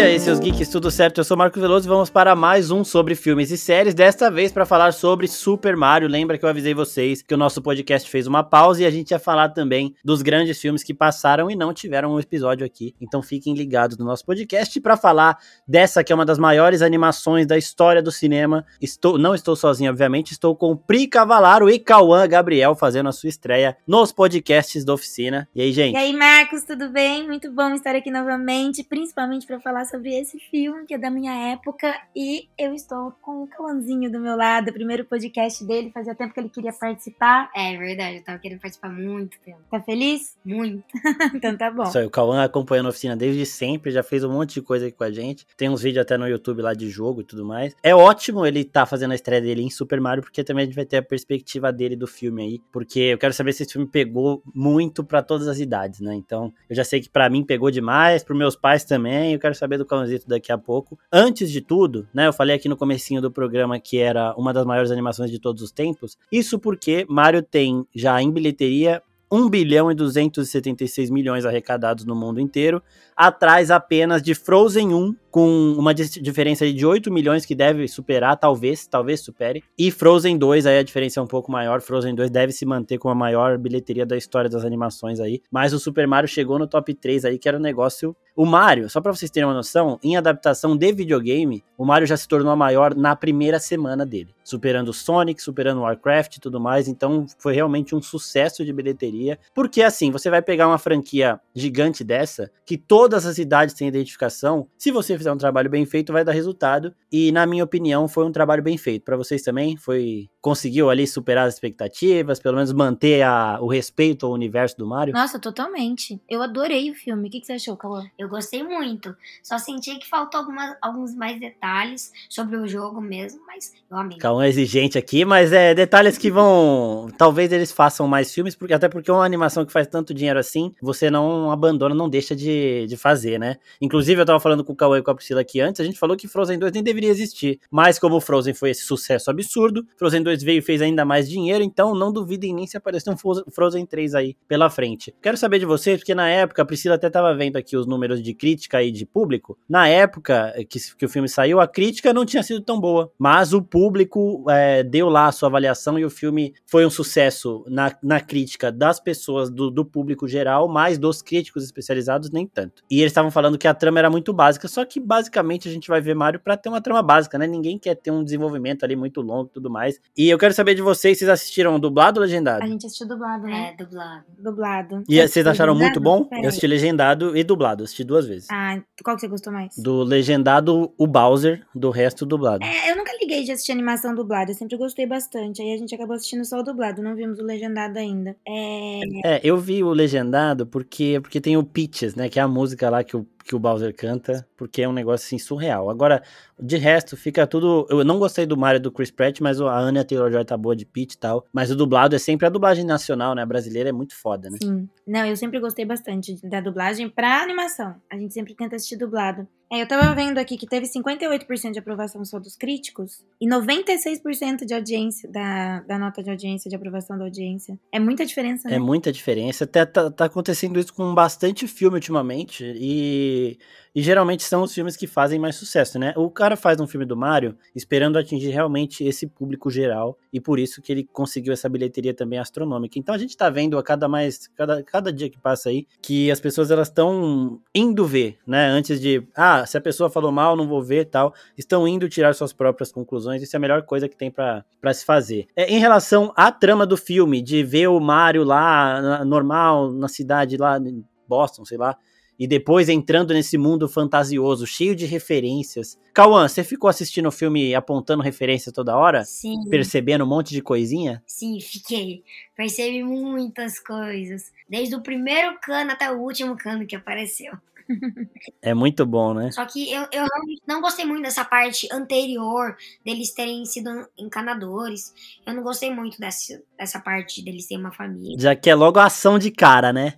E aí, seus geeks, tudo certo? Eu sou Marco Veloso e vamos para mais um sobre filmes e séries, desta vez para falar sobre Super Mario. Lembra que eu avisei vocês que o nosso podcast fez uma pausa e a gente ia falar também dos grandes filmes que passaram e não tiveram um episódio aqui. Então fiquem ligados no nosso podcast para falar dessa que é uma das maiores animações da história do cinema. Estou, não estou sozinho, obviamente, estou com Pri Cavalaro e Cauã Gabriel fazendo a sua estreia nos podcasts da oficina. E aí, gente? E aí, Marcos, tudo bem? Muito bom estar aqui novamente, principalmente para falar sobre esse filme que é da minha época e eu estou com o Cauãzinho do meu lado, o primeiro podcast dele, fazia tempo que ele queria participar. É verdade, eu tava querendo participar há muito tempo. Tá feliz? Muito. então tá bom. Isso aí, o Cauã acompanhando a oficina desde sempre, já fez um monte de coisa aqui com a gente. Tem uns vídeos até no YouTube lá de jogo e tudo mais. É ótimo ele tá fazendo a estreia dele em Super Mario, porque também a gente vai ter a perspectiva dele do filme aí. Porque eu quero saber se esse filme pegou muito para todas as idades, né? Então, eu já sei que para mim pegou demais, pros meus pais também. Eu quero saber do Cauãzito daqui a pouco. Antes de tudo, né? Eu falei aqui no comecinho do programa que era uma das maiores animações de todos os tempos. Isso porque Mario tem já em bilheteria 1 bilhão e 276 milhões arrecadados no mundo inteiro, atrás apenas de Frozen 1, com uma diferença de 8 milhões que deve superar, talvez, talvez supere. E Frozen 2, aí a diferença é um pouco maior. Frozen 2 deve se manter com a maior bilheteria da história das animações aí. Mas o Super Mario chegou no top 3 aí, que era um negócio. O Mario, só pra vocês terem uma noção, em adaptação de videogame, o Mario já se tornou a maior na primeira semana dele. Superando Sonic, superando Warcraft e tudo mais. Então foi realmente um sucesso de bilheteria. Porque assim, você vai pegar uma franquia gigante dessa, que todas as idades têm identificação. Se você fizer um trabalho bem feito, vai dar resultado. E, na minha opinião, foi um trabalho bem feito. Para vocês também, foi. Conseguiu ali superar as expectativas, pelo menos manter a, o respeito ao universo do Mario? Nossa, totalmente. Eu adorei o filme. O que, você achou, Cauã? Eu gostei muito. Só senti que faltou algumas, alguns mais detalhes sobre o jogo mesmo, mas eu amei. É exigente aqui, mas é detalhes que vão. Talvez eles façam mais filmes, porque até porque uma animação que faz tanto dinheiro assim, você não abandona, não deixa de, de fazer, né? Inclusive, eu tava falando com o Cauã e com a Priscila aqui antes, a gente falou que Frozen 2 nem deveria existir. Mas como Frozen foi esse sucesso absurdo, Frozen 2 veio e fez ainda mais dinheiro, então não duvidem nem se aparecer um Frozen 3 aí pela frente. Quero saber de vocês, porque na época, a Priscila até tava vendo aqui os números de crítica e de público. Na época que, que o filme saiu, a crítica não tinha sido tão boa, mas o público é, deu lá a sua avaliação e o filme foi um sucesso na, na crítica das pessoas, do, do público geral, mas dos críticos especializados nem tanto. E eles estavam falando que a trama era muito básica, só que basicamente a gente vai ver Mario para ter uma trama básica, né? Ninguém quer ter um desenvolvimento ali muito longo e tudo mais. E eu quero saber de vocês, vocês assistiram dublado ou legendado? A gente assistiu dublado, né? É, dublado. Dublado. E vocês acharam legendado? muito bom? Peraí. Eu assisti legendado e dublado, assisti duas vezes. Ah, qual que você gostou mais? Do legendado, o Bowser, do resto, dublado. É, eu nunca liguei de assistir animação dublada, eu sempre gostei bastante. Aí a gente acabou assistindo só o dublado, não vimos o legendado ainda. É. É, eu vi o legendado porque, porque tem o Peaches, né? Que é a música lá que o, que o Bowser canta, porque é um negócio assim surreal. Agora, de resto, fica tudo. Eu não gostei do Mario do Chris Pratt, mas a Anya Taylor Joy tá boa de Peach e tal. Mas o dublado é sempre a dublagem nacional, né? A brasileira é muito foda, né? Sim. Não, eu sempre gostei bastante da dublagem pra animação. A gente sempre tenta assistir dublado. É, eu tava vendo aqui que teve 58% de aprovação só dos críticos e 96% de audiência, da, da nota de audiência, de aprovação da audiência. É muita diferença, né? É muita diferença. Até tá, tá acontecendo isso com bastante filme ultimamente. E, e geralmente são os filmes que fazem mais sucesso, né? O cara faz um filme do Mario esperando atingir realmente esse público geral. E por isso que ele conseguiu essa bilheteria também astronômica. Então a gente tá vendo a cada mais. Cada, cada dia que passa aí que as pessoas elas estão indo ver, né? Antes de. Ah, se a pessoa falou mal, não vou ver tal. Estão indo tirar suas próprias conclusões. Isso é a melhor coisa que tem para se fazer. É, em relação à trama do filme, de ver o Mario lá, na- normal, na cidade lá em Boston, sei lá. E depois entrando nesse mundo fantasioso, cheio de referências. Cauã, você ficou assistindo o filme apontando referência toda hora? Sim, Percebendo um monte de coisinha? sim, fiquei. Percebi muitas coisas. Desde o primeiro cano até o último cano que apareceu. É muito bom, né? Só que eu, eu realmente não gostei muito dessa parte anterior deles terem sido encanadores. Eu não gostei muito dessa, dessa parte deles terem uma família. Já que é logo a ação de cara, né?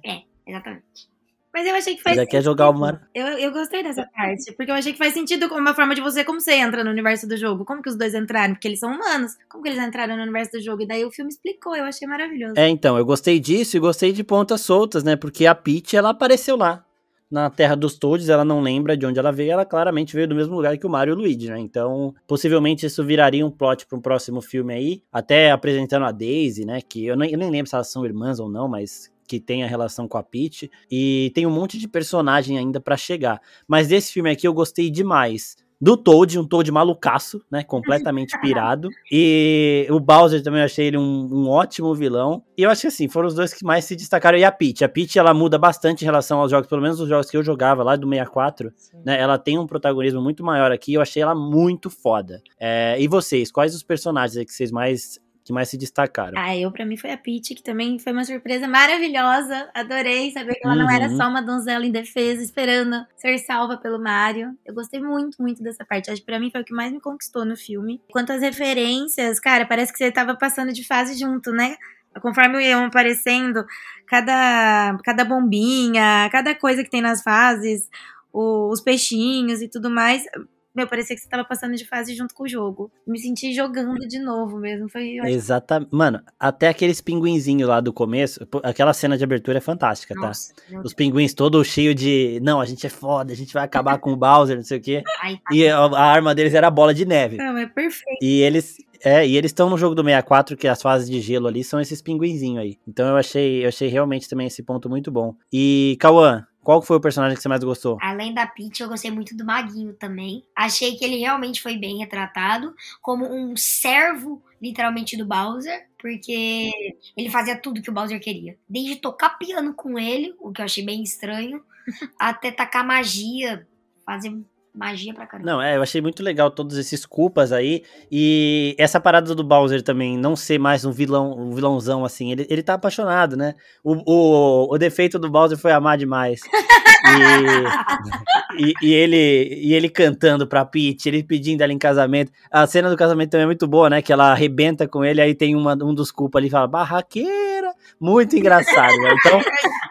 Exatamente. Mas eu achei que faz Já quer jogar o Mario. Eu, eu gostei dessa parte, porque eu achei que faz sentido como uma forma de você, como você entra no universo do jogo. Como que os dois entraram? Porque eles são humanos. Como que eles entraram no universo do jogo? E daí o filme explicou, eu achei maravilhoso. É, então, eu gostei disso e gostei de pontas soltas, né? Porque a Peach, ela apareceu lá. na Terra dos Toads, ela não lembra de onde ela veio, ela claramente veio do mesmo lugar que o Mario e o Luigi, né? Então, possivelmente isso viraria um plot para um próximo filme aí, até apresentando a Daisy, né? Que eu nem, eu nem lembro se elas são irmãs ou não, mas que tem a relação com a Peach e tem um monte de personagem ainda para chegar. Mas desse filme aqui eu gostei demais do Toad, um Toad malucaço, né? Completamente pirado. E o Bowser também eu achei ele um, um, ótimo vilão. E eu acho que assim, foram os dois que mais se destacaram. E a Peach. A Peach, ela muda bastante em relação aos jogos, pelo menos os jogos que eu jogava lá do 64, né? Ela tem um protagonismo muito maior aqui. Eu achei ela muito foda. É, e vocês, quais os personagens que vocês mais que mais se destacaram? Ah, eu para mim foi a Peach, que também foi uma surpresa maravilhosa. Adorei saber que ela uhum. não era uhum. só uma donzela indefesa esperando ser salva pelo Mario. Eu gostei muito, muito dessa parte. Acho que pra mim foi o que mais me conquistou no filme. Quanto às referências, cara, parece que você tava passando de fase junto, né? Conforme iam aparecendo, cada, cada bombinha, cada coisa que tem nas fases, os peixinhos e tudo mais, meu, parecia que você tava passando de fase junto com o jogo. Me senti jogando de novo mesmo. Foi Exatamente. Mano, até aqueles pinguinzinhos lá do começo, aquela cena de abertura é fantástica, tá? Nossa, tá? Os pinguins todos cheios de. Não, a gente é foda, a gente vai acabar com o Bowser, não sei o quê. Ai, tá. E a, a, arma deles era a bola de neve. Não, é perfeito. E eles. É, e eles estão no jogo do 64, que as fases de gelo ali são esses pinguinzinhos aí. Então eu achei, eu achei realmente também esse ponto muito bom. E, Cauã, qual foi o personagem que você mais gostou? Além da Peach, eu gostei muito do Maguinho também. Achei que ele realmente foi bem retratado como um servo, literalmente, do Bowser. Porque ele fazia tudo que o Bowser queria. Desde tocar piano com ele, o que eu achei bem estranho, até tacar magia, fazer magia pra caramba. Não, é, eu achei muito legal todos esses culpas aí. E essa parada do Bowser também, não ser mais um vilão, um vilãozão assim. Ele, ele tá apaixonado, né? O, o, o defeito do Bowser foi amar demais. E, e, e, ele, e ele cantando pra Peach, ele pedindo ela em casamento. A cena do casamento também é muito boa, né? Que ela arrebenta com ele, aí tem uma, um dos culpas ali e fala, barraqueira. Muito engraçado, né? Então,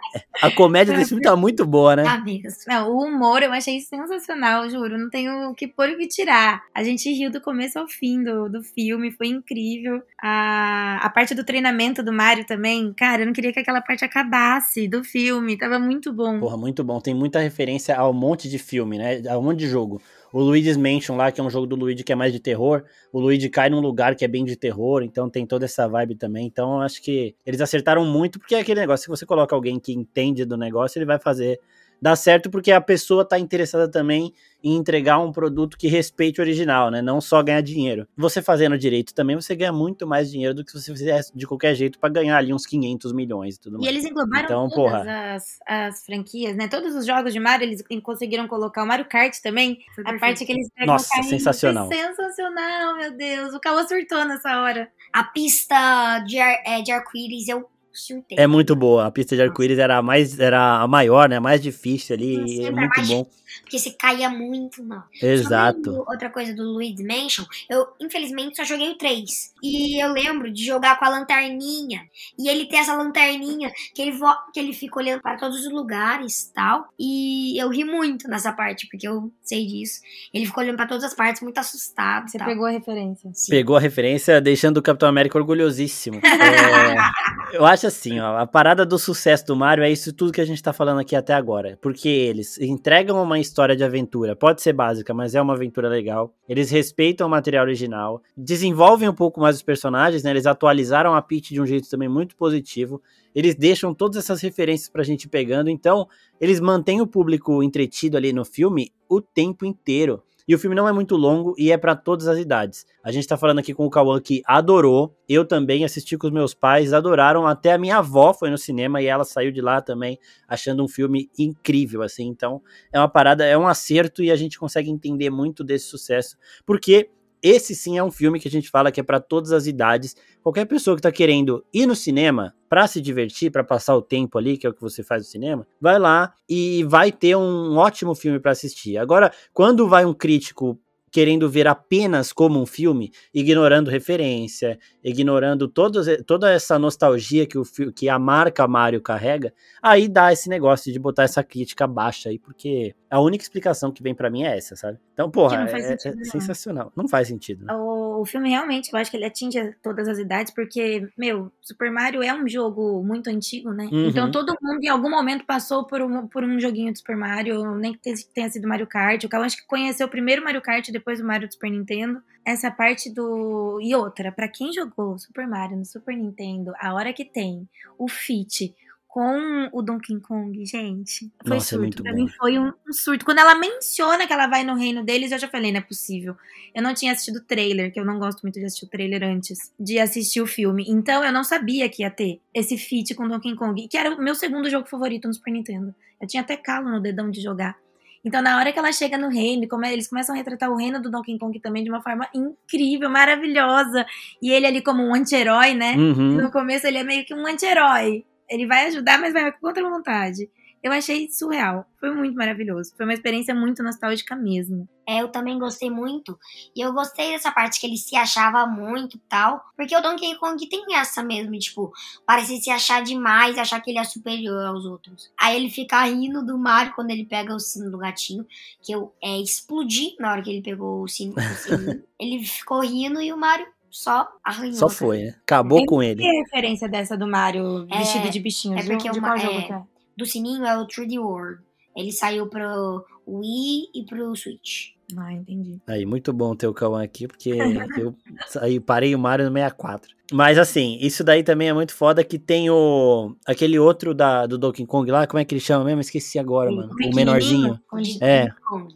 a comédia desse filme tá muito boa, né? Tá mesmo. Não, o humor eu achei sensacional, juro. Não tenho o que pôr o que tirar. A gente riu do começo ao fim do, do filme, foi incrível. A, a parte do treinamento do Mario também, cara, eu não queria que aquela parte acabasse do filme. Tava muito bom. Porra, muito bom. Tem muita referência a um monte de filme, né? A um monte de jogo. O Luigi's Mansion lá, que é um jogo do Luigi que é mais de terror, o Luigi cai num lugar que é bem de terror, então tem toda essa vibe também. Então acho que eles acertaram muito, porque é aquele negócio, se você coloca alguém que entende do negócio, ele vai fazer dá certo porque a pessoa está interessada também em entregar um produto que respeite o original, né? Não só ganhar dinheiro. Você fazendo direito também, você ganha muito mais dinheiro do que se você fizesse de qualquer jeito para ganhar ali uns 500 milhões e tudo mais. E eles englobaram então, todas porra. As, as franquias, né? Todos os jogos de Mario, eles conseguiram colocar o Mario Kart também. a parte que eles pegam Nossa, carrinho, sensacional. sensacional, meu Deus. O Cauã surtou nessa hora. A pista de, ar, é, de arco-íris, eu surtei. É muito boa. A pista de arco-íris era a mais, era a maior, né? A mais difícil ali. é muito bom. Porque você caía muito, não. Exato. outra coisa do Luigi's Mansion, eu infelizmente só joguei o 3. E eu lembro de jogar com a lanterninha. E ele tem essa lanterninha que ele, que ele fica olhando para todos os lugares tal. E eu ri muito nessa parte, porque eu sei disso. Ele ficou olhando para todas as partes, muito assustado. Você tal. pegou a referência. Sim. Pegou a referência, deixando o Capitão América orgulhosíssimo. é, eu acho assim, ó, a parada do sucesso do Mario é isso tudo que a gente tá falando aqui até agora. Porque eles entregam uma história de aventura. Pode ser básica, mas é uma aventura legal. Eles respeitam o material original, desenvolvem um pouco mais os personagens, né? Eles atualizaram a Peach de um jeito também muito positivo. Eles deixam todas essas referências pra gente pegando, então eles mantêm o público entretido ali no filme o tempo inteiro. E o filme não é muito longo e é para todas as idades. A gente tá falando aqui com o Cauã que adorou. Eu também assisti com os meus pais, adoraram. Até a minha avó foi no cinema e ela saiu de lá também achando um filme incrível, assim. Então, é uma parada, é um acerto e a gente consegue entender muito desse sucesso. Porque esse sim é um filme que a gente fala que é para todas as idades. Qualquer pessoa que tá querendo ir no cinema para se divertir, para passar o tempo ali, que é o que você faz no cinema, vai lá e vai ter um ótimo filme para assistir. Agora, quando vai um crítico querendo ver apenas como um filme, ignorando referência, ignorando todos, toda essa nostalgia que, o, que a marca Mario carrega, aí dá esse negócio de botar essa crítica baixa aí, porque a única explicação que vem para mim é essa, sabe? Então, porra, é, é, sensacional. Não faz sentido. Né? O, o, filme realmente, eu acho que ele atinge todas as idades, porque, meu, Super Mario é um jogo muito antigo, né? Uhum. Então todo mundo em algum momento passou por um, por um joguinho de Super Mario, nem que tenha sido Mario Kart. O Cal acho que conheceu o primeiro Mario Kart, depois o Mario do Super Nintendo. Essa parte do. E outra, para quem jogou Super Mario no Super Nintendo, a hora que tem o Fit com o Donkey Kong, gente. Foi Nossa, é surto. É pra bom. mim foi um, um, surto. Quando ela menciona que ela vai no reino deles, eu já falei, não é possível. Eu não tinha assistido o trailer, que eu não gosto muito de assistir o trailer antes de assistir o filme. Então eu não sabia que ia ter esse feat com Donkey Kong, que era o meu segundo jogo favorito no Super Nintendo. Eu tinha até calo no dedão de jogar. Então, na hora que ela chega no reino, como eles começam a retratar o reino do Donkey Kong também de uma forma incrível, maravilhosa. E ele ali como um anti-herói, né? Uhum. No começo ele é meio que um anti-herói. Ele vai ajudar, mas vai contra a vontade. Eu achei surreal. Foi muito maravilhoso. Foi uma experiência muito nostálgica mesmo. É, eu também gostei muito. E eu gostei dessa parte que ele se achava muito e tal. Porque o Donkey Kong tem essa mesmo, tipo, parecer se achar demais, achar que ele é superior aos outros. Aí ele fica rindo do Mario quando ele pega o sino do gatinho. Que eu é, explodi na hora que ele pegou o sino. O sino. ele ficou rindo e o Mario só arranhou. Só foi, né? Acabou Tem com ele. Tem referência dessa do Mario é, vestido de bichinho? É porque de uma, é, do sininho é o 3D World. Ele saiu pro Wii e pro Switch. Ah, entendi. Aí, muito bom ter o Cauã aqui, porque eu aí parei o Mario no 64. Mas assim, isso daí também é muito foda que tem o. aquele outro da, do Donkey Kong lá, como é que ele chama mesmo? Esqueci agora, mano. O menorzinho. É.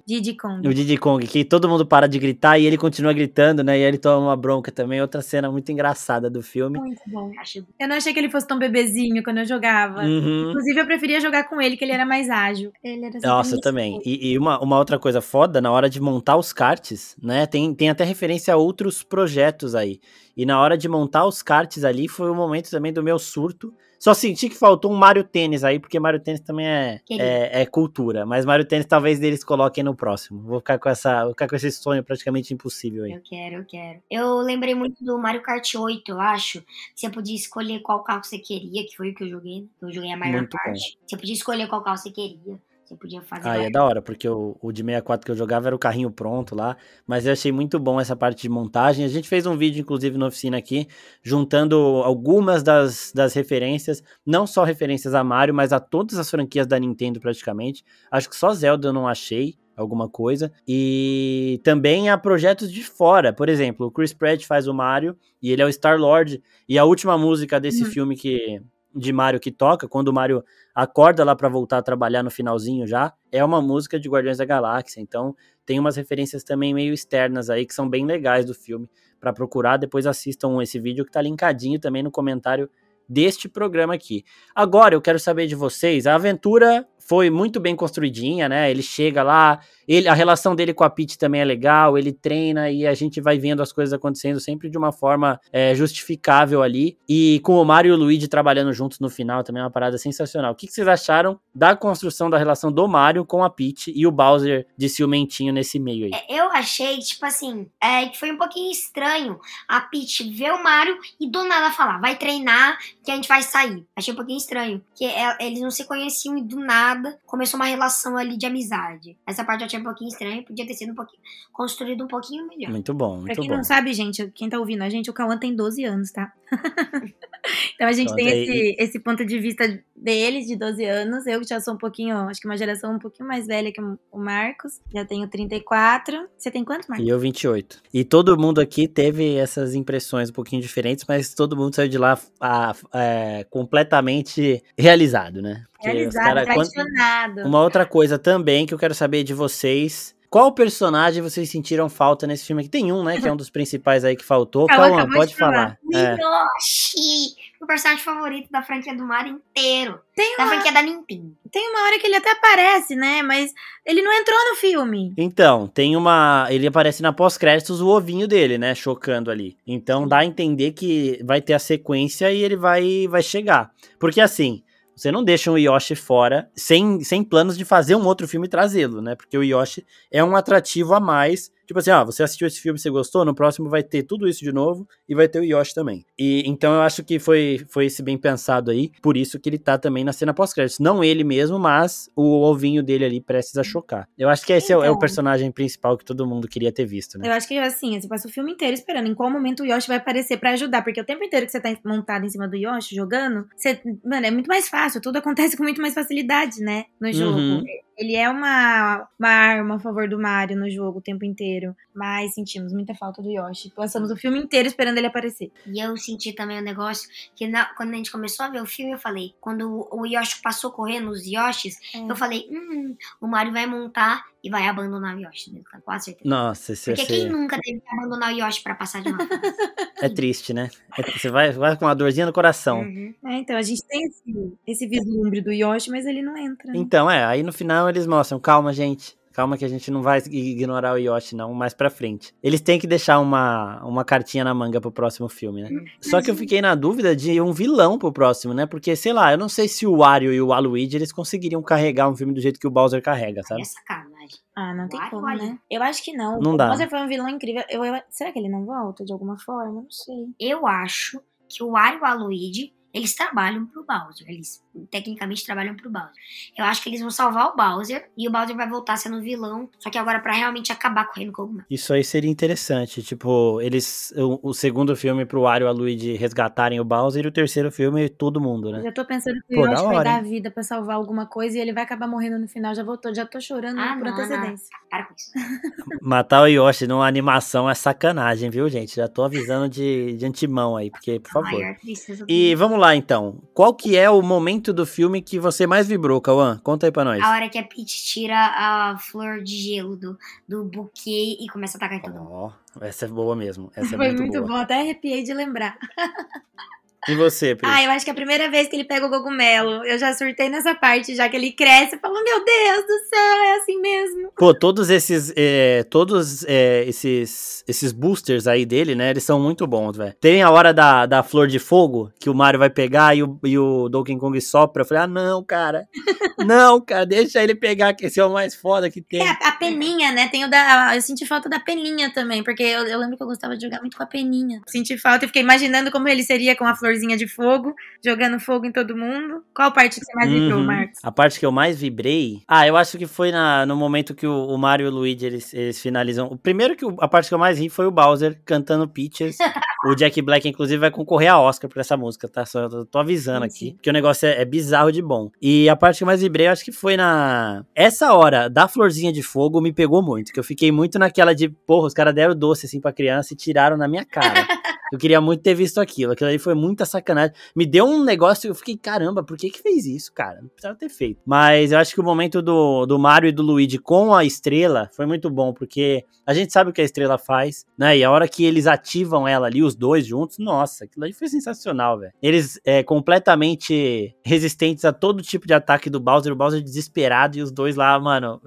Diddy Kong. O Diddy Kong, que todo mundo para de gritar e ele continua gritando, né? E ele toma uma bronca também. Outra cena muito engraçada do filme. Muito bom. Eu não achei que ele fosse tão bebezinho quando eu jogava. Uhum. Inclusive, eu preferia jogar com ele, que ele era mais ágil. Ele era Nossa, também. E, e, uma, uma outra coisa foda, na hora de montar os karts, né? Tem, tem até referência a outros projetos aí. E na hora de montar os karts ali, foi o momento também do meu surto. Só senti que faltou um Mario Tênis aí, porque Mario Tênis também é, é, é, cultura. Mas Mario Tênis talvez eles coloquem no próximo. Vou ficar com essa, vou ficar com esse sonho praticamente impossível aí. Eu quero, eu quero. Eu lembrei muito do Mario Kart 8, eu acho. Você podia escolher qual carro você queria, que foi o que eu joguei. Eu joguei a maior muito parte. Bom. Você podia escolher qual carro você queria. Você podia fazer. Ah, é da hora, porque o, o de 64 que eu jogava era o carrinho pronto lá. Mas eu achei muito bom essa parte de montagem. A gente fez um vídeo, inclusive, na oficina aqui, juntando algumas das, das referências, não só referências a Mario, mas a todas as franquias da Nintendo praticamente. Acho que só Zelda eu não achei alguma coisa. E também há projetos de fora. Por exemplo, o Chris Pratt faz o Mario e ele é o Star-Lord. E a última música desse uhum. filme que de Mario que toca, quando o Mario acorda lá para voltar a trabalhar no finalzinho já, é uma música de Guardiões da Galáxia. Então, tem umas referências também meio externas aí que são bem legais do filme para procurar. Depois assistam esse vídeo que tá linkadinho também no comentário deste programa aqui. Agora eu quero saber de vocês, a aventura foi muito bem construidinha, né? Ele chega lá, ele, a relação dele com a Pete também é legal, ele treina e a gente vai vendo as coisas acontecendo sempre de uma forma é, justificável ali. E com o Mario e o Luigi trabalhando juntos no final também é uma parada sensacional. O que, que vocês acharam da construção da relação do Mario com a Peach e o Bowser de ciumentinho nesse meio aí? É, eu achei, tipo assim, é, que foi um pouquinho estranho a Peach ver o Mario e do nada falar, vai treinar que a gente vai sair. Achei um pouquinho estranho, que é, eles não se conheciam e do nada começou uma relação ali de amizade. Essa parte eu achei um pouquinho estranho, podia ter sido um pouquinho construído um pouquinho melhor. Muito bom, muito pra quem bom. não sabe, gente, quem tá ouvindo a gente, o Cauã tem 12 anos, tá? então a gente tem esse, esse ponto de vista dele, de 12 anos. Eu que já sou um pouquinho, acho que uma geração um pouquinho mais velha que o Marcos. Já tenho 34. Você tem quanto, Marcos? E eu 28. E todo mundo aqui teve essas impressões um pouquinho diferentes, mas todo mundo saiu de lá a, a, é, completamente realizado, né? Porque Realizado, cara, Uma outra coisa também que eu quero saber de vocês qual personagem vocês sentiram falta nesse filme aqui? Tem um, né, que é um dos principais aí que faltou. Qual um? Pode falar. falar. Yoshi! É. O personagem favorito da franquia do Mario inteiro. Tem da uma... franquia da Nintendo. Tem uma hora que ele até aparece, né? Mas ele não entrou no filme. Então, tem uma. Ele aparece na pós-créditos o ovinho dele, né? Chocando ali. Então dá a entender que vai ter a sequência e ele vai, vai chegar. Porque assim. Você não deixa o Yoshi fora sem, sem planos de fazer um outro filme e trazê-lo, né? Porque o Yoshi é um atrativo a mais Tipo assim, ó, você assistiu esse filme, você gostou, no próximo vai ter tudo isso de novo e vai ter o Yoshi também. E então eu acho que foi, foi esse bem pensado aí, por isso que ele tá também na cena pós-créditos. Não ele mesmo, mas o ovinho dele ali prestes a chocar. Eu acho que esse é o- é, o Então. personagem principal que todo mundo queria ter visto, né? Eu acho que assim, você passa o filme inteiro esperando em qual momento o Yoshi vai aparecer pra ajudar. Porque o tempo inteiro que você tá montado em cima do Yoshi jogando, você, mano, é muito mais fácil. Tudo acontece com muito mais facilidade, né? No jogo. Uhum. Ele é uma, uma arma a favor do Mario no jogo o tempo inteiro. Mas sentimos muita falta do Yoshi. Passamos o filme inteiro esperando ele aparecer. E eu senti também um negócio que na- quando a gente começou a ver o filme, eu falei, quando o, o Yoshi passou correndo, os Yoshis, É. eu falei, hum, o Mario vai montar e vai abandonar o Yoshi, né? Com quase certeza. Nossa, esse Porque quem ser... nunca teve que abandonar o Yoshi pra passar de uma fase? é triste, né? É- Você vai, vai com uma dorzinha no coração. Uhum. É, então, a gente tem esse, esse vislumbre do Yoshi, mas ele não entra. né? Então, é, aí no final eles mostram, calma, gente. Calma que a gente não vai ignorar o Yoshi, não, mais pra frente. Eles têm que deixar uma, uma cartinha na manga pro próximo filme, né? Só que eu fiquei na dúvida de um vilão pro próximo, né? Porque, sei lá, eu não sei se o Wario e o Waluigi, eles conseguiriam carregar um filme do jeito que o Bowser carrega, sabe? É Ah, não tem Vai, como, né? Eu acho que não. Não o dá. Bowser foi um vilão incrível. Eu, eu- será que ele não volta de alguma forma? Não sei. Eu acho que o Wario e o Waluigi, eles trabalham pro Bowser. Eles tecnicamente trabalham pro Bowser. Eu acho que eles vão salvar o Bowser e o Bowser vai voltar sendo vilão, só que agora pra realmente acabar com o Reino Cogumelo. Isso aí seria interessante, tipo, eles, o, o segundo filme pro Wario e o Waluigi resgatarem o Bowser e o terceiro filme todo mundo, né? Eu já tô pensando que o Yoshi vai hora, dar vida pra salvar alguma coisa e ele vai acabar morrendo no final. Já voltou, já tô chorando Ah, por não, antecedência. Para com isso. Matar o Yoshi numa animação é sacanagem, viu, gente? Já tô avisando de, de antemão aí, porque, por A favor. do E vamos lá, então. Qual que é o momento do filme que você mais vibrou, Cauã? Conta aí pra nós. A hora que a Peach tira a flor de gelo do, do buquê e começa a atacar em todo mundo. Ó, essa é boa mesmo. Essa é Foi muito, muito, boa. bom, até arrepiei de lembrar. E você, Pri? Ah, eu acho que é a primeira vez que ele pega o cogumelo, eu já surtei nessa parte, já que ele cresce e falo, meu Deus do céu, é assim mesmo. Pô, todos esses, é, todos é, esses, esses boosters aí dele, né? Eles são muito bons, velho. Tem a hora da, da flor de fogo que o Mario vai pegar e o, e o Donkey Kong sopra. Eu falei, ah, não, cara. Não, cara, deixa ele pegar, que esse é o mais foda que tem. É, a, a peninha, né? Tem o da. Eu senti falta da peninha também, porque eu, eu lembro que eu gostava de jogar muito com a peninha. Senti falta e fiquei imaginando como ele seria com a florzinha de fogo, jogando fogo em todo mundo. Qual parte que você mais vibrou, Uhum. Marcos? A parte que eu mais vibrei. Ah, eu acho que foi na, no momento que o, o Mario e o Luigi eles, eles finalizam. O primeiro que o- a parte que eu mais ri foi o Bowser cantando Peaches. o Jack Black, inclusive, vai concorrer a Oscar por essa música, tá? Só eu tô avisando Sim, aqui. Porque o negócio é, é bizarro de bom. E a parte que eu mais vibrei, eu acho que foi na. Essa hora da florzinha de fogo me pegou muito. Que eu fiquei muito naquela de, porra, os caras deram doce assim pra criança e tiraram na minha cara. Eu queria muito ter visto aquilo. Aquilo ali foi muita sacanagem. Me deu um negócio, eu fiquei, caramba, por que que fez isso, cara? Não precisava ter feito. Mas eu acho que o momento do, do Mario e do Luigi com a estrela foi muito bom, porque a gente sabe o que a estrela faz, né? E a hora que eles ativam ela ali, os dois juntos, nossa, aquilo ali foi sensacional, velho. Eles é, completamente resistentes a todo tipo de ataque do Bowser, o Bowser desesperado e os dois lá, mano,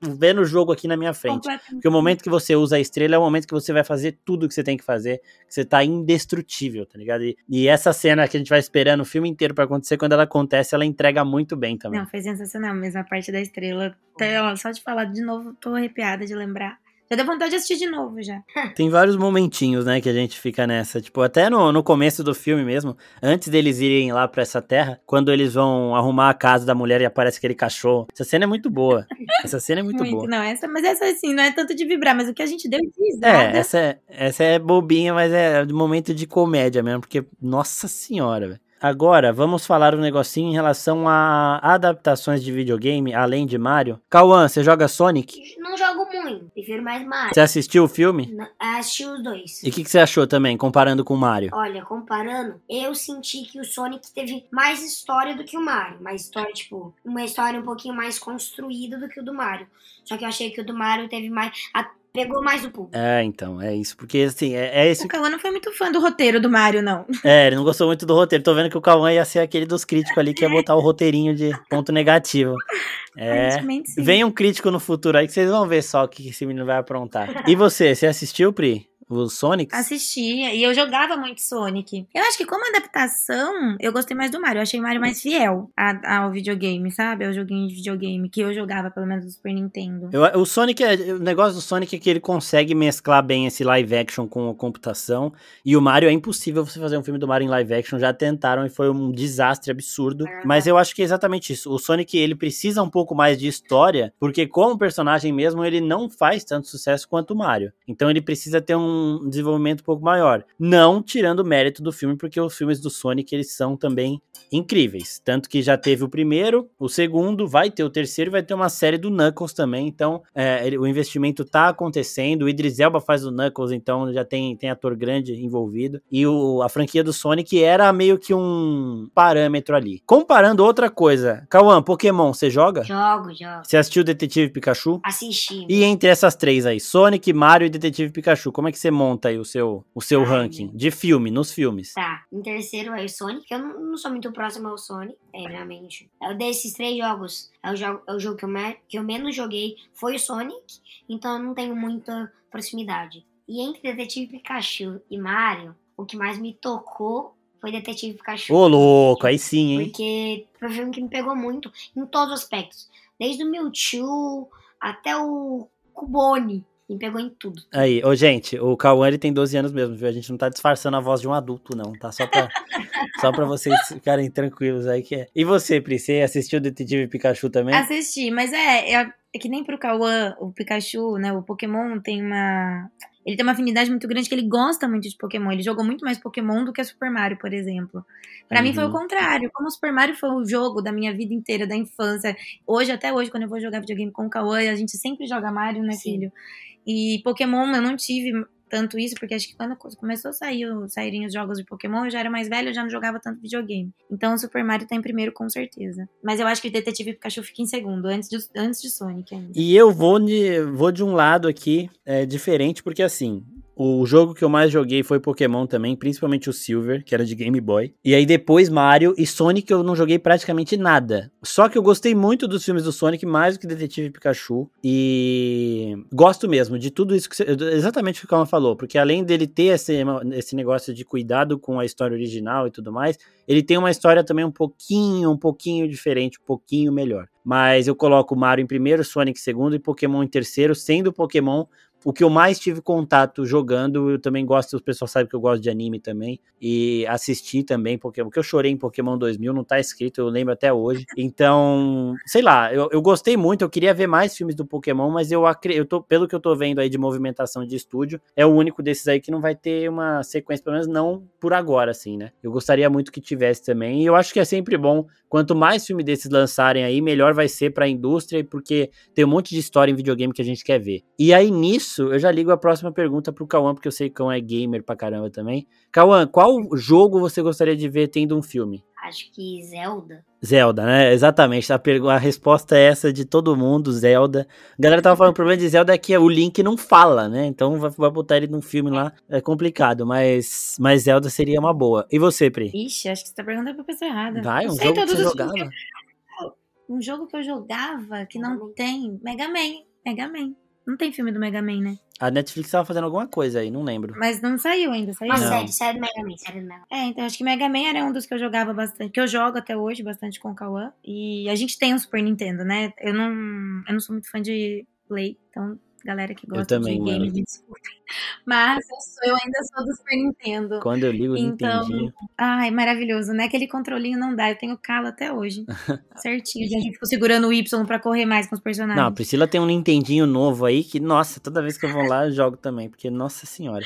vendo o jogo aqui na minha frente. Porque o momento que você usa a estrela é o momento que você vai fazer tudo que você tem que fazer, que você tá indestrutível, tá ligado? E, e essa cena que a gente vai esperando o filme inteiro pra acontecer, quando ela acontece, ela entrega muito bem também. Não, foi sensacional mesmo a parte da estrela. Até, ó, só de falar de novo, tô arrepiada de lembrar. Já deu vontade de assistir de novo já. Tem vários momentinhos, né, que a gente fica nessa. Tipo, até no, no começo do filme mesmo, antes deles irem lá pra essa terra, quando eles vão arrumar a casa da mulher e aparece aquele cachorro. Essa cena é muito boa. Essa cena é muito, boa. Não, essa, mas essa assim, não é tanto de vibrar, mas o que a gente deu de É, risada. essa é, essa é bobinha, mas é de momento de comédia mesmo, porque, nossa senhora, velho. Agora, vamos falar um negocinho em relação a adaptações de videogame, além de Mario. Cauã, você joga Sonic? Não jogo muito, prefiro mais Mario. Você assistiu o filme? Não, Assisti os dois. E o que, que você achou também, comparando com o Mario? Olha, comparando, eu senti que o Sonic teve mais história do que o Mario. Mais história, tipo, uma história um pouquinho mais construída do que o do Mario. Só que eu achei que o do Mario teve mais. a- pegou mais o público. É, então, é isso. Porque, assim, é, é esse. O Cauã não foi muito fã do roteiro do Mario, não. É, ele não gostou muito do roteiro. Tô vendo que o Cauã ia ser aquele dos críticos ali que ia botar o roteirinho de ponto negativo. É. Vem um crítico no futuro aí que vocês vão ver só o que esse menino vai aprontar. E você, você assistiu, Pri? Os Sonics? Assistia. E eu jogava muito Sonic. Eu acho que como adaptação, eu gostei mais do Mario. Eu achei o Mario mais fiel a- ao videogame, sabe? Ao joguinho de videogame. Que eu jogava, pelo menos, do Super Nintendo. Eu- o Sonic, é, o negócio do Sonic é que ele consegue mesclar bem esse live action com a computação. E o Mario é impossível você fazer um filme do Mario em live action. Já tentaram e foi um desastre absurdo. É. Mas eu acho que é exatamente isso. O Sonic, ele precisa um pouco mais de história, porque como personagem mesmo, ele não faz tanto sucesso quanto o Mario. Então ele precisa ter um desenvolvimento um pouco maior. Não tirando o mérito do filme, porque os filmes do Sonic, eles são também incríveis. Tanto que já teve o primeiro, o segundo, vai ter o terceiro e vai ter uma série do Knuckles também. Então, é, ele- o investimento tá acontecendo. O Idris Elba faz o Knuckles, então já tem, tem ator grande envolvido. E o, a franquia do Sonic era meio que um parâmetro ali. Comparando outra coisa, Cauã, Pokémon, você joga? Jogo, jogo. Você assistiu Detetive Pikachu? Assisti. E entre essas três aí, Sonic, Mario e Detetive Pikachu, como é que você monta aí o seu, o seu Ai, ranking de filme, nos filmes? Tá, em terceiro é o Sonic, eu não, não sou muito próximo ao Sonic, é, realmente. É desses três jogos, é o jogo, é o jogo que, eu que eu menos joguei foi o Sonic, então eu não tenho muita proximidade. E entre Detetive Pikachu e Mario, o que mais me tocou foi Detetive Pikachu. Ô, louco, aí sim, hein? Porque foi um filme que me pegou muito em todos os aspectos. Desde o Mewtwo até o Cubone. Me pegou em tudo. Aí, ô, gente, o Cauã ele tem 12 anos mesmo, viu? A gente não tá disfarçando a voz de um adulto, não, tá? Só pra, só pra vocês ficarem tranquilos aí que é. E você, Pri, você assistiu Detetive Pikachu também? Assisti, mas é, é, é que nem pro Cauã, o Pikachu, né? O Pokémon tem uma. Ele tem uma afinidade muito grande que ele gosta muito de Pokémon. Ele jogou muito mais Pokémon do que Super Mario, por exemplo. Pra mim foi o Uhum. contrário. Como o Super Mario foi o jogo da minha vida inteira, da infância. Hoje, até hoje, quando eu vou jogar videogame com o Cauã, a gente sempre joga Mario, né, Sim. filho? E Pokémon eu não tive tanto isso, porque acho que quando começou a sair, saírem os jogos de Pokémon, eu já era mais velha, eu já não jogava tanto videogame. Então o Super Mario tá em primeiro, com certeza. Mas eu acho que o Detetive Pikachu fica em segundo, antes de, antes de Sonic ainda. E eu vou de, vou de um lado aqui é, diferente, porque assim, o jogo que eu mais joguei foi Pokémon também, principalmente o Silver, que era de Game Boy. E aí depois Mario e Sonic eu não joguei praticamente nada. Só que eu gostei muito dos filmes do Sonic, mais do que Detetive Pikachu. E gosto mesmo de tudo isso que você, exatamente o que o Calma falou, porque além dele ter esse, esse negócio de cuidado com a história original e tudo mais, ele tem uma história também um pouquinho, um pouquinho diferente, um pouquinho melhor. Mas eu coloco Mario em primeiro, Sonic em segundo e Pokémon em terceiro, sendo Pokémon o que eu mais tive contato jogando. Eu também gosto, o pessoal sabe que eu gosto de anime também. E assisti também Pokémon, porque eu chorei em Pokémon 2000, não tá escrito, eu lembro até hoje. Então, sei lá, eu, eu gostei muito, eu queria ver mais filmes do Pokémon, mas eu eu tô, pelo que eu tô vendo aí de movimentação de estúdio, é o único desses aí que não vai ter uma sequência, pelo menos não por agora, assim, né? Eu gostaria muito que tivesse também, e eu acho que é sempre bom, quanto mais filme desses lançarem aí, melhor vai ser pra indústria, porque tem um monte de história em videogame que a gente quer ver. E aí, nisso, eu já ligo a próxima pergunta pro Cauã, porque eu sei que o Cauã é gamer pra caramba também. Cauã, qual jogo você gostaria de ver tendo um filme? Acho que Zelda. Zelda, né? Exatamente. A, a resposta é essa de todo mundo, Zelda. A galera tava falando, o problema de Zelda é que o Link não fala, né? Então vai, vai botar ele num filme lá, é complicado, mas, mas Zelda seria uma boa. E você, Pri? Ixi, acho que você tá perguntando pra pessoa errada. Vai, um sei jogo que você os jogava? filmes Um jogo que eu jogava que não tem. Mega Man. Mega Man. Não tem filme do Mega Man, né? A Netflix tava fazendo alguma coisa aí, não lembro. Mas não saiu ainda, saiu? Uma Não. série, série do Mega Man, série do Mega Man. É, então acho que Mega Man era um dos que eu jogava bastante, que eu jogo até hoje bastante com o Kawan. E a gente tem um Super Nintendo, né? Eu não, eu não sou muito fã de Play, então galera que gosta também, de games, me desculpem. Mas eu, sou- eu ainda sou do Super Nintendo. Quando eu ligo o Então, Nintendinho. Ai, maravilhoso, né? Aquele controlinho não dá, eu tenho calo até hoje. Certinho, já fico segurando o Y pra correr mais com os personagens. Não, a Priscila tem um Nintendinho novo aí que, nossa, toda vez que eu vou lá eu jogo também, porque, nossa senhora.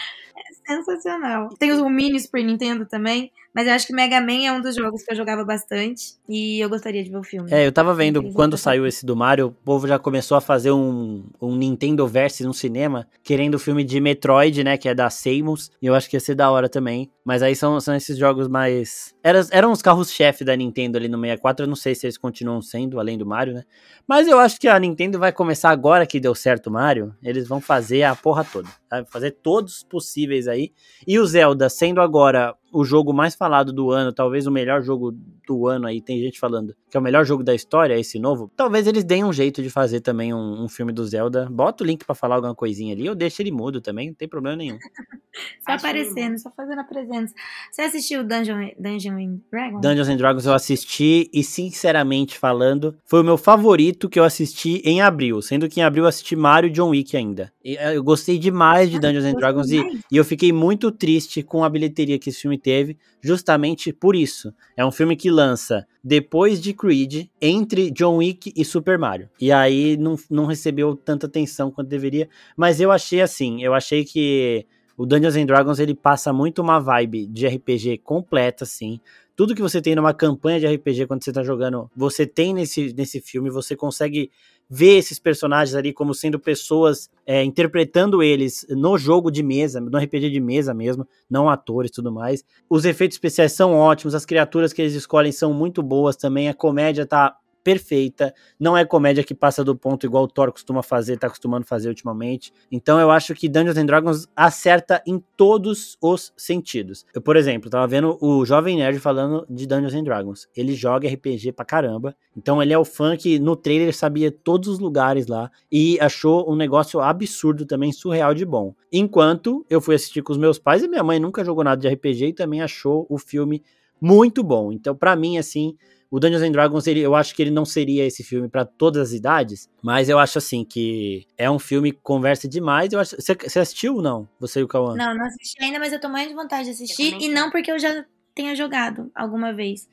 Sensacional. Tem o mini Super Nintendo também, mas eu acho que Mega Man é um dos jogos que eu jogava bastante e eu gostaria de ver o filme. É, eu tava vendo quando saiu esse do Mario, o povo já começou a fazer um, um Nintendo Verse no cinema, querendo o filme de Metroid, né, que é da Samus, e eu acho que ia ser da hora também. Mas aí são, são esses jogos mais... Eram, eram os carros-chefe da Nintendo ali no 64, eu não sei se eles continuam sendo, além do Mario, né? Mas eu acho que a Nintendo vai começar agora que deu certo o Mario, eles vão fazer a porra toda, sabe? Fazer todos os possíveis aí. E o Zelda, sendo agora o jogo mais falado do ano, talvez o melhor jogo do ano aí, tem gente falando que é o melhor jogo da história, esse novo. Talvez eles deem um jeito de fazer também um, um filme do Zelda. Bota o link para falar alguma coisinha ali, ou deixa ele mudo também, não tem problema nenhum. só Acho aparecendo, que... só fazendo a presença. Você assistiu Dungeon, Dungeon and Dragons? Dungeons and Dragons eu assisti e, sinceramente falando, foi o meu favorito que eu assisti em abril. Sendo que em abril eu assisti Mario e John Wick ainda. E, eh, eu gostei demais de ah, Dungeons and Dragons e, e eu fiquei muito triste com a bilheteria que esse filme teve, justamente por isso. É um filme que lança depois de Creed, entre John Wick e Super Mario. E aí não, não recebeu tanta atenção quanto deveria. Mas eu achei assim, eu achei que o Dungeons and Dragons ele passa muito uma vibe de RPG completa, assim. Tudo que você tem numa campanha de RPG quando você tá jogando, você tem nesse, nesse filme, você consegue ver esses personagens ali como sendo pessoas é, interpretando eles no jogo de mesa, no RPG de mesa mesmo, não atores e tudo mais. Os efeitos especiais são ótimos, as criaturas que eles escolhem são muito boas também, a comédia tá perfeita, não é comédia que passa do ponto igual o Thor costuma fazer, tá acostumando fazer ultimamente. Então eu acho que Dungeons and Dragons acerta em todos os sentidos. Eu, por exemplo, tava vendo o Jovem Nerd falando de Dungeons and Dragons. Ele joga RPG pra caramba. Então ele é o fã que no trailer sabia todos os lugares lá e achou um negócio absurdo também, surreal de bom. Enquanto eu fui assistir com os meus pais e minha mãe nunca jogou nada de RPG e também achou o filme muito bom. Então, para mim, assim, o Dungeons and Dragons, ele, eu acho que ele não seria esse filme para todas as idades, mas eu acho assim que é um filme que conversa demais. Eu acho, você, você assistiu ou não? Você e o Cauã? Não, não assisti ainda, mas eu tô muito de vontade de assistir e não porque eu já tenha jogado alguma vez.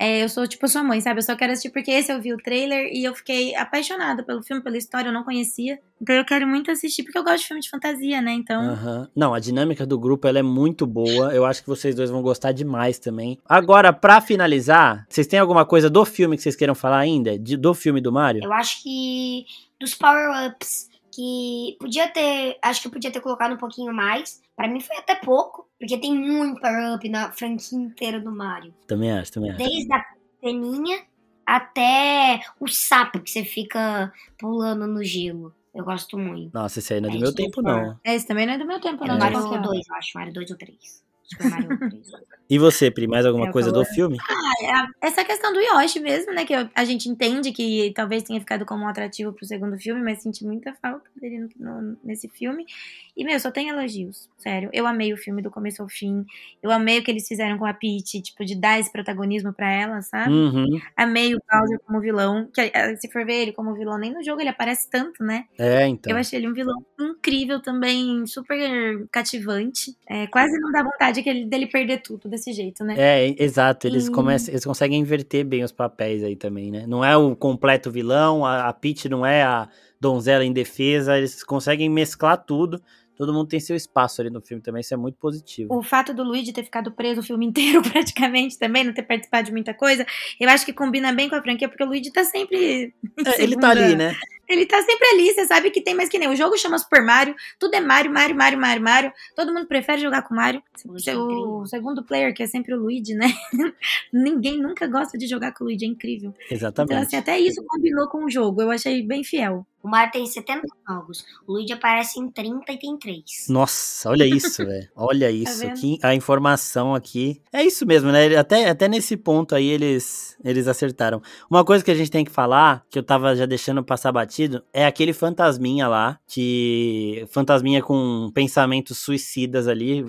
É, eu sou tipo sua mãe, sabe? Eu só quero assistir porque esse eu vi o trailer e eu fiquei apaixonada pelo filme, pela história, eu não conhecia. Então eu quero muito assistir porque eu gosto de filme de fantasia, né? Então. Uhum. Não, a dinâmica do grupo ela é muito boa. Eu acho que vocês dois vão gostar demais também. Agora, para finalizar, vocês têm alguma coisa do filme que vocês queiram falar ainda? De, do filme do Mario? Eu acho que dos power-ups que podia ter, acho que podia ter colocado um pouquinho mais. Para mim foi até pouco, porque tem muito power-up na franquia inteira do Mario. Também acho, também acho. Desde a peninha até o sapo que você fica pulando no gelo. Eu gosto muito. Nossa, esse aí não é do é, meu tempo, não. É, esse também não é do meu tempo, é não. Mario 2, eu acho. Mario 2 ou 3. E você, Pri, mais alguma é, coisa do filme? Ah, é essa questão do Yoshi mesmo, né? Que a gente entende que talvez tenha ficado como um atrativo pro segundo filme, mas senti muita falta dele no, no, nesse filme. E, meu, só tem elogios, sério. Eu amei o filme do começo ao fim. Eu amei o que eles fizeram com a Peach, tipo, de dar esse protagonismo pra ela, sabe? Uhum. Amei o Bowser como vilão. Que, eh, se for ver ele como vilão, nem no jogo ele aparece tanto, né? É, então. Eu achei ele um vilão incrível também, super cativante. É, quase não dá vontade que ele, dele perder tudo desse jeito, né? É, exato. Eles, e... começam, eles conseguem inverter bem os papéis aí também, né? Não é o completo vilão, a, a Peach não é a donzela em defesa, eles conseguem mesclar tudo todo mundo tem seu espaço ali no filme também, isso é muito positivo. O fato do Luigi ter ficado preso o filme inteiro, praticamente, também, não ter participado de muita coisa, eu acho que combina bem com a franquia, porque o Luigi tá sempre. É, ele tá ali, né? Ele tá sempre ali, você sabe que tem mais que nem. O jogo chama Super Mario, tudo é Mario, Mario, Mario, Mario, Mario. Todo mundo prefere jogar com Mario. O segundo player, que é sempre o Luigi, né? Ninguém nunca gosta de jogar com o Luigi, é incrível. Exatamente. Então, assim, até isso combinou com o jogo. Eu achei bem fiel. O Mario tem 70 jogos. O Luigi aparece em 30 e tem 3. Nossa, olha isso, velho. Olha tá isso. Tá que, a informação aqui. É isso mesmo, né? Até, até nesse ponto aí eles, eles acertaram. Uma coisa que a gente tem que falar, que eu tava já deixando passar batido, é aquele fantasminha lá, que. Fantasminha com pensamentos suicidas ali.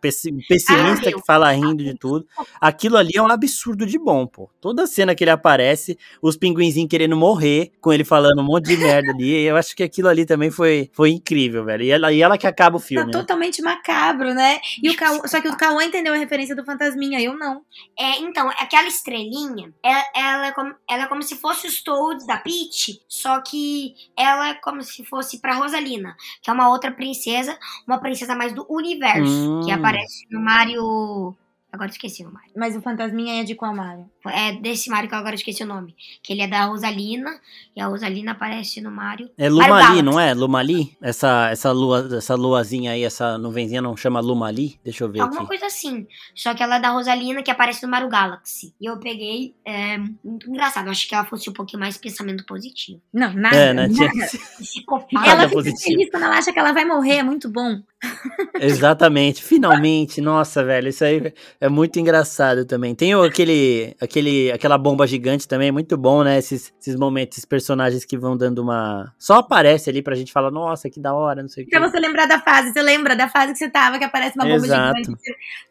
Pessimista ah, que fala rindo de tudo. Aquilo ali é um absurdo de bom, pô. Toda cena que ele aparece, os pinguinzinhos querendo morrer, com ele falando um monte de de merda ali. Eu acho que aquilo ali também foi, foi incrível, velho. E ela, e ela que acaba o tá filme. Tá né? totalmente macabro, né? E o Cauã, só que o Cauã entendeu a referência do fantasminha, eu não. É, então, aquela estrelinha, ela, ela, é como, ela é como se fosse os Toads da Peach, só que ela é como se fosse pra Rosalina, que é uma outra princesa, uma princesa mais do universo, hum. que aparece no Mario Agora esqueci o Mario. Mas o fantasminha é de qual Mario? É desse Mario que eu agora esqueci o nome. Que ele é da Rosalina. E a Rosalina aparece no Mario. É Lumali, não é? Lumali? Essa, essa, lua, essa luazinha aí, essa nuvenzinha não chama Lumali? Deixa eu ver Alguma aqui. coisa assim. Só que ela é da Rosalina que aparece no Mario Galaxy. E eu peguei. É, muito engraçado. Eu acho que ela fosse um pouquinho mais pensamento positivo. Não, nada. É, né? Nada. Ela fica positivo. feliz quando ela acha que ela vai morrer, é muito bom. Exatamente, finalmente. Nossa, velho, isso aí é muito engraçado também. Tem o- aquele, aquele, aquela bomba gigante também, é muito bom, né? Esses, esses momentos, esses personagens que vão dando uma. Só aparece ali pra gente falar, nossa, que da hora, não sei o Pra que. você lembrar da fase, você lembra da fase que você tava, que aparece uma bomba Exato. gigante.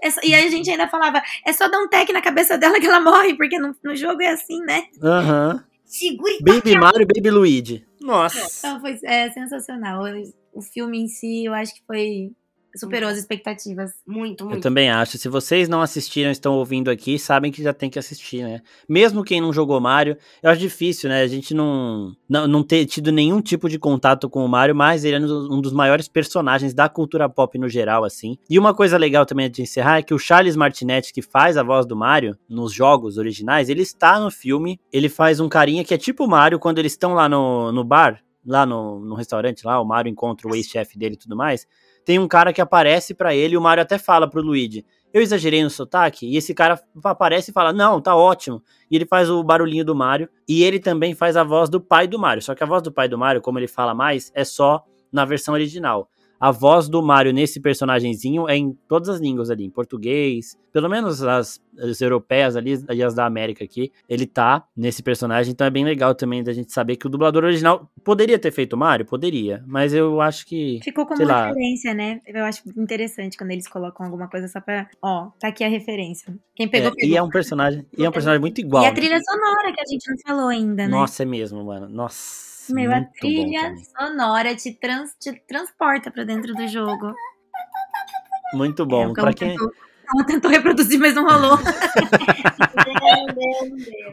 É E aí a gente ainda falava, é só dar um tec na cabeça dela que ela morre, porque no, no jogo é assim, né? Aham. Segure Baby Mario e Baby Luigi. Nossa. Então foi é, sensacional. O filme em si, eu acho que foi. Superou as expectativas. muito, Eu muito. também acho. Se vocês não assistiram, estão ouvindo aqui, sabem que já tem que assistir, né? Mesmo quem não jogou Mario, eu acho difícil, né? A gente não, não, não ter tido nenhum tipo de contato com o Mario, mas ele é um dos maiores personagens da cultura pop no geral, assim. E uma coisa legal também de encerrar é que o Charles Martinetti, que faz a voz do Mario nos jogos originais, ele está no filme. Ele faz um carinha que é tipo o Mario quando eles estão lá no, no bar, lá no, no restaurante, lá, o Mario encontra o ex-chefe dele e tudo mais tem um cara que aparece pra ele e o Mario até fala pro Luigi. Eu exagerei no sotaque? E esse cara aparece e fala: Não, tá ótimo. E ele faz o barulhinho do Mario. E ele também faz a voz do pai do Mario. Só que a voz do pai do Mario, como ele fala mais, é só na versão original. A voz do Mario nesse personagemzinho é em todas as línguas ali, em português, pelo menos as, as europeias ali e as da América aqui, ele tá nesse personagem, então é bem legal também da gente saber que o dublador original poderia ter feito o Mario, poderia, mas eu acho que Ficou como lá. referência, né? Eu acho interessante quando eles colocam alguma coisa só pra. Ó, tá aqui a referência. Quem pegou, É, pegou. e é um personagem, e é um personagem muito igual. E a né? trilha sonora que a gente não falou ainda, né? Nossa, é mesmo, mano. Nossa. Meu, a muito trilha sonora te, trans, te transporta pra dentro do jogo. Muito É, bom. pra Cão quem... tentou, Cão tentou reproduzir, mas não rolou.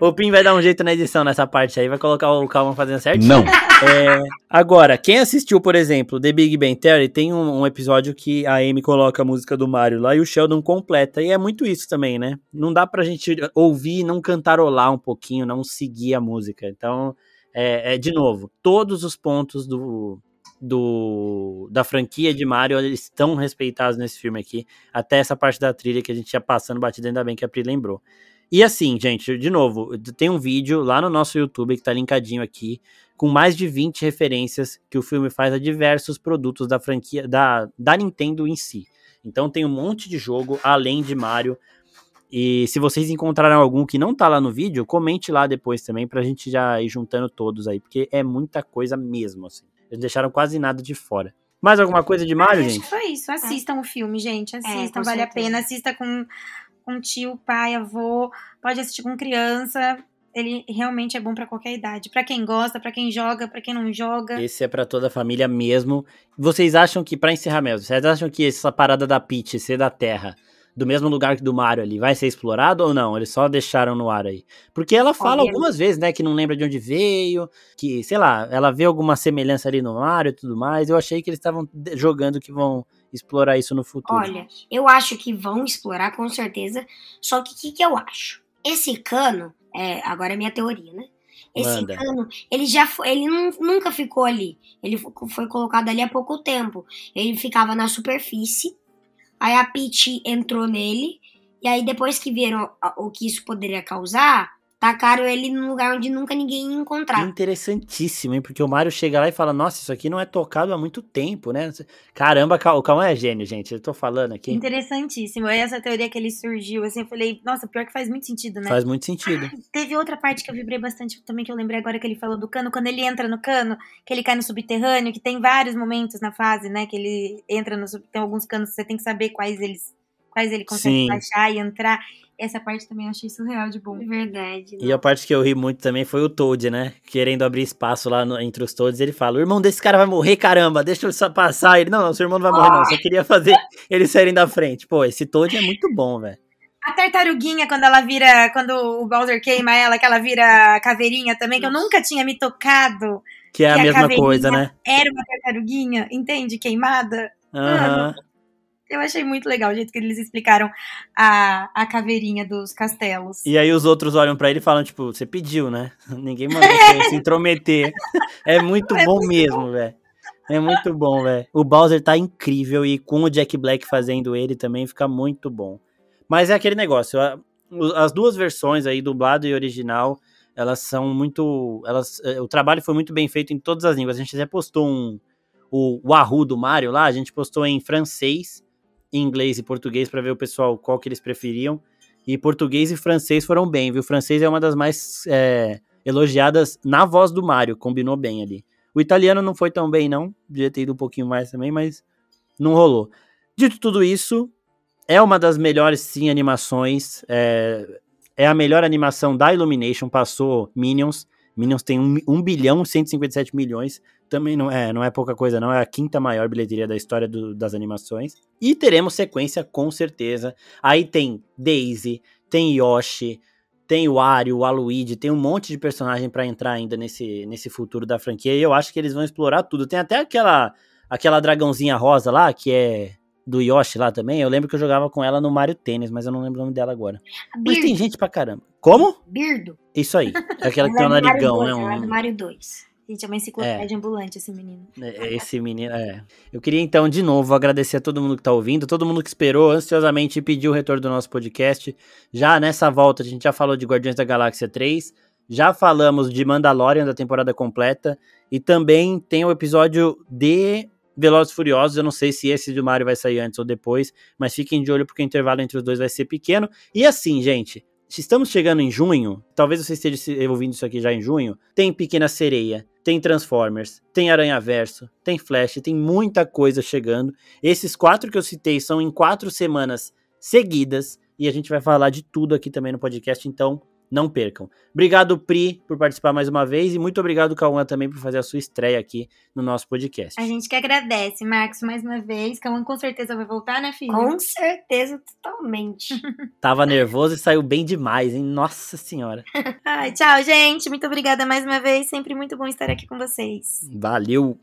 O Pim vai dar um jeito na edição nessa parte aí, vai colocar o Calma fazendo certinho. Não. É, agora, quem assistiu, por exemplo, The Big Bang Theory, tem um, um episódio que a Amy coloca a música do Mario lá e o Sheldon completa. E é muito isso também, né? Não dá pra gente ouvir e não cantarolar um pouquinho, não seguir a música. Então, é, é, de novo, todos os pontos do, do da franquia de Mario eles estão respeitados nesse filme aqui. Até essa parte da trilha que a gente ia passando batida, ainda bem que a Pri lembrou. E assim, gente, de novo, tem um vídeo lá no nosso YouTube que tá linkadinho aqui, com mais de 20 referências que o filme faz a diversos produtos da franquia, da, da Nintendo em si. Então tem um monte de jogo além de Mario. E se vocês encontraram algum que não tá lá no vídeo, comente lá depois também pra gente já ir juntando todos aí, porque é muita coisa mesmo, assim. Eles deixaram quase nada de fora. Mais alguma coisa de Mario, Acho que gente? foi isso. Assistam o filme, gente. Assistam, com vale a certeza. pena. Assista com, com tio, pai, avô. Pode assistir com criança. Ele realmente é bom pra qualquer idade. Pra quem gosta, pra quem joga, pra quem não joga. Esse é pra toda a família mesmo. Vocês acham que, pra encerrar mesmo, vocês acham que essa parada da Peach ser da Terra, do mesmo lugar que do Mario ali, vai ser explorado ou não? Eles só deixaram no ar aí? Porque ela fala algumas vezes, né, que não lembra de onde veio, que, sei lá, ela vê alguma semelhança ali no Mario e tudo mais. Eu achei que eles estavam jogando que vão explorar isso no futuro. Olha, eu acho que vão explorar com certeza. Só que o que, que eu acho? Esse cano, é, agora é minha teoria, né? Esse Manda. cano, ele já foi, ele nu- nunca ficou ali. Ele fo- foi colocado ali há pouco tempo. Ele ficava na superfície. Aí a Peach entrou nele. E aí depois que viram o que isso poderia causar, tacaram ele num lugar onde nunca ninguém ia encontrar. Interessantíssimo, hein? Porque o Mario chega lá e fala: Nossa, isso aqui não é tocado há muito tempo, né? Caramba, Cal- o Calma é gênio, gente. Eu tô falando aqui. Interessantíssimo. E essa teoria que ele surgiu, assim, eu falei, nossa, pior que faz muito sentido, né? Faz muito sentido. Teve outra parte que eu vibrei bastante também, que eu lembrei agora que ele falou do cano, quando ele entra no cano, que ele cai no subterrâneo, que tem vários momentos na fase, né? Que ele entra no sub... Tem alguns canos que você tem que saber quais eles. Quais ele consegue Sim. baixar e entrar. Essa parte também eu achei surreal de bom. É verdade. E a parte que eu ri muito também foi o Toad, né? Querendo abrir espaço lá no- entre os Toads. Ele fala: O irmão desse cara vai morrer, caramba, deixa eu só passar. Ele: Não, não, seu irmão não vai morrer, não. Só queria fazer eles saírem da frente. Pô, esse Toad é muito bom, velho. A tartaruguinha, quando ela vira. Quando o Bowser queima ela, que ela vira caveirinha também, que eu nunca tinha me tocado. Que é a Que a mesma caveirinha coisa, né? Era uma tartaruguinha, entende? Queimada. Aham. Eu achei muito legal o jeito que eles explicaram a, a caveirinha dos castelos. E aí os outros olham pra ele e falam, tipo, você pediu, né? Ninguém mandou você se intrometer. É muito É bom muito mesmo, velho. É muito bom, velho. O Bowser tá incrível e com o Jack Black fazendo ele também fica muito bom. Mas é aquele negócio, a- as duas versões aí, dublado e original, elas são muito. Elas, eh, o trabalho foi muito bem feito em todas as línguas. A gente até postou um. O Wahoo do Mario lá, a gente postou em francês, inglês e português pra ver o pessoal qual que eles preferiam. E português e francês foram bem, viu? O francês é uma das mais é, elogiadas na voz do Mario, combinou bem ali. O italiano não foi tão bem, não. Devia ter ido um pouquinho mais também, mas não rolou. Dito tudo isso, é uma das melhores, sim, animações. É, é a melhor animação da Illumination, passou Minions. Minions tem 1, 1 bilhão e 157 milhões. Também não é, não é pouca coisa, não. É a quinta maior bilheteria da história do- das animações. E teremos sequência, com certeza. Aí tem Daisy, tem Yoshi, tem o Wario, o Aluigi, tem um monte de personagem pra entrar ainda nesse, nesse futuro da franquia. E eu acho que eles vão explorar tudo. Tem até aquela, aquela dragãozinha rosa lá, que é do Yoshi lá também. Eu lembro que eu jogava com ela no Mario Tênis, mas eu não lembro o nome dela agora. A Mas tem Birdo. gente pra caramba. Como? Birdo. Isso aí. É aquela que tem um é Mario narigão, 2, né? ela é do Um, Mario 2. Gente, é uma enciclopédia ambulante esse menino. É, Esse menino, é. Eu queria então, de novo, agradecer a todo mundo que tá ouvindo, todo mundo que esperou ansiosamente e pediu o retorno do nosso podcast. Já nessa volta, a gente já falou de Guardiões da Galáxia 3, já falamos de Mandalorian da temporada completa, e também tem o episódio de Velozes Furiosos. Eu não sei se esse do Mario vai sair antes ou depois, mas fiquem de olho porque o intervalo entre os dois vai ser pequeno. E assim, gente. Estamos chegando em junho, talvez você esteja se- ouvindo isso aqui já em junho. Tem Pequena Sereia, tem Transformers, tem Aranha Verso, tem Flash, tem muita coisa chegando. Esses quatro que eu citei são em quatro semanas seguidas e a gente vai falar de tudo aqui também no podcast, então não percam. Obrigado, Pri, por participar mais uma vez e muito obrigado, Cauã, também por fazer a sua estreia aqui no nosso podcast. A gente que agradece, Marcos, mais uma vez. Cauã com certeza vai voltar, né, filho? Com certeza, totalmente. Tava nervoso e saiu bem demais, hein? Nossa senhora. Ai, tchau, gente. Muito obrigada mais uma vez. Sempre muito bom estar aqui com vocês. Valeu!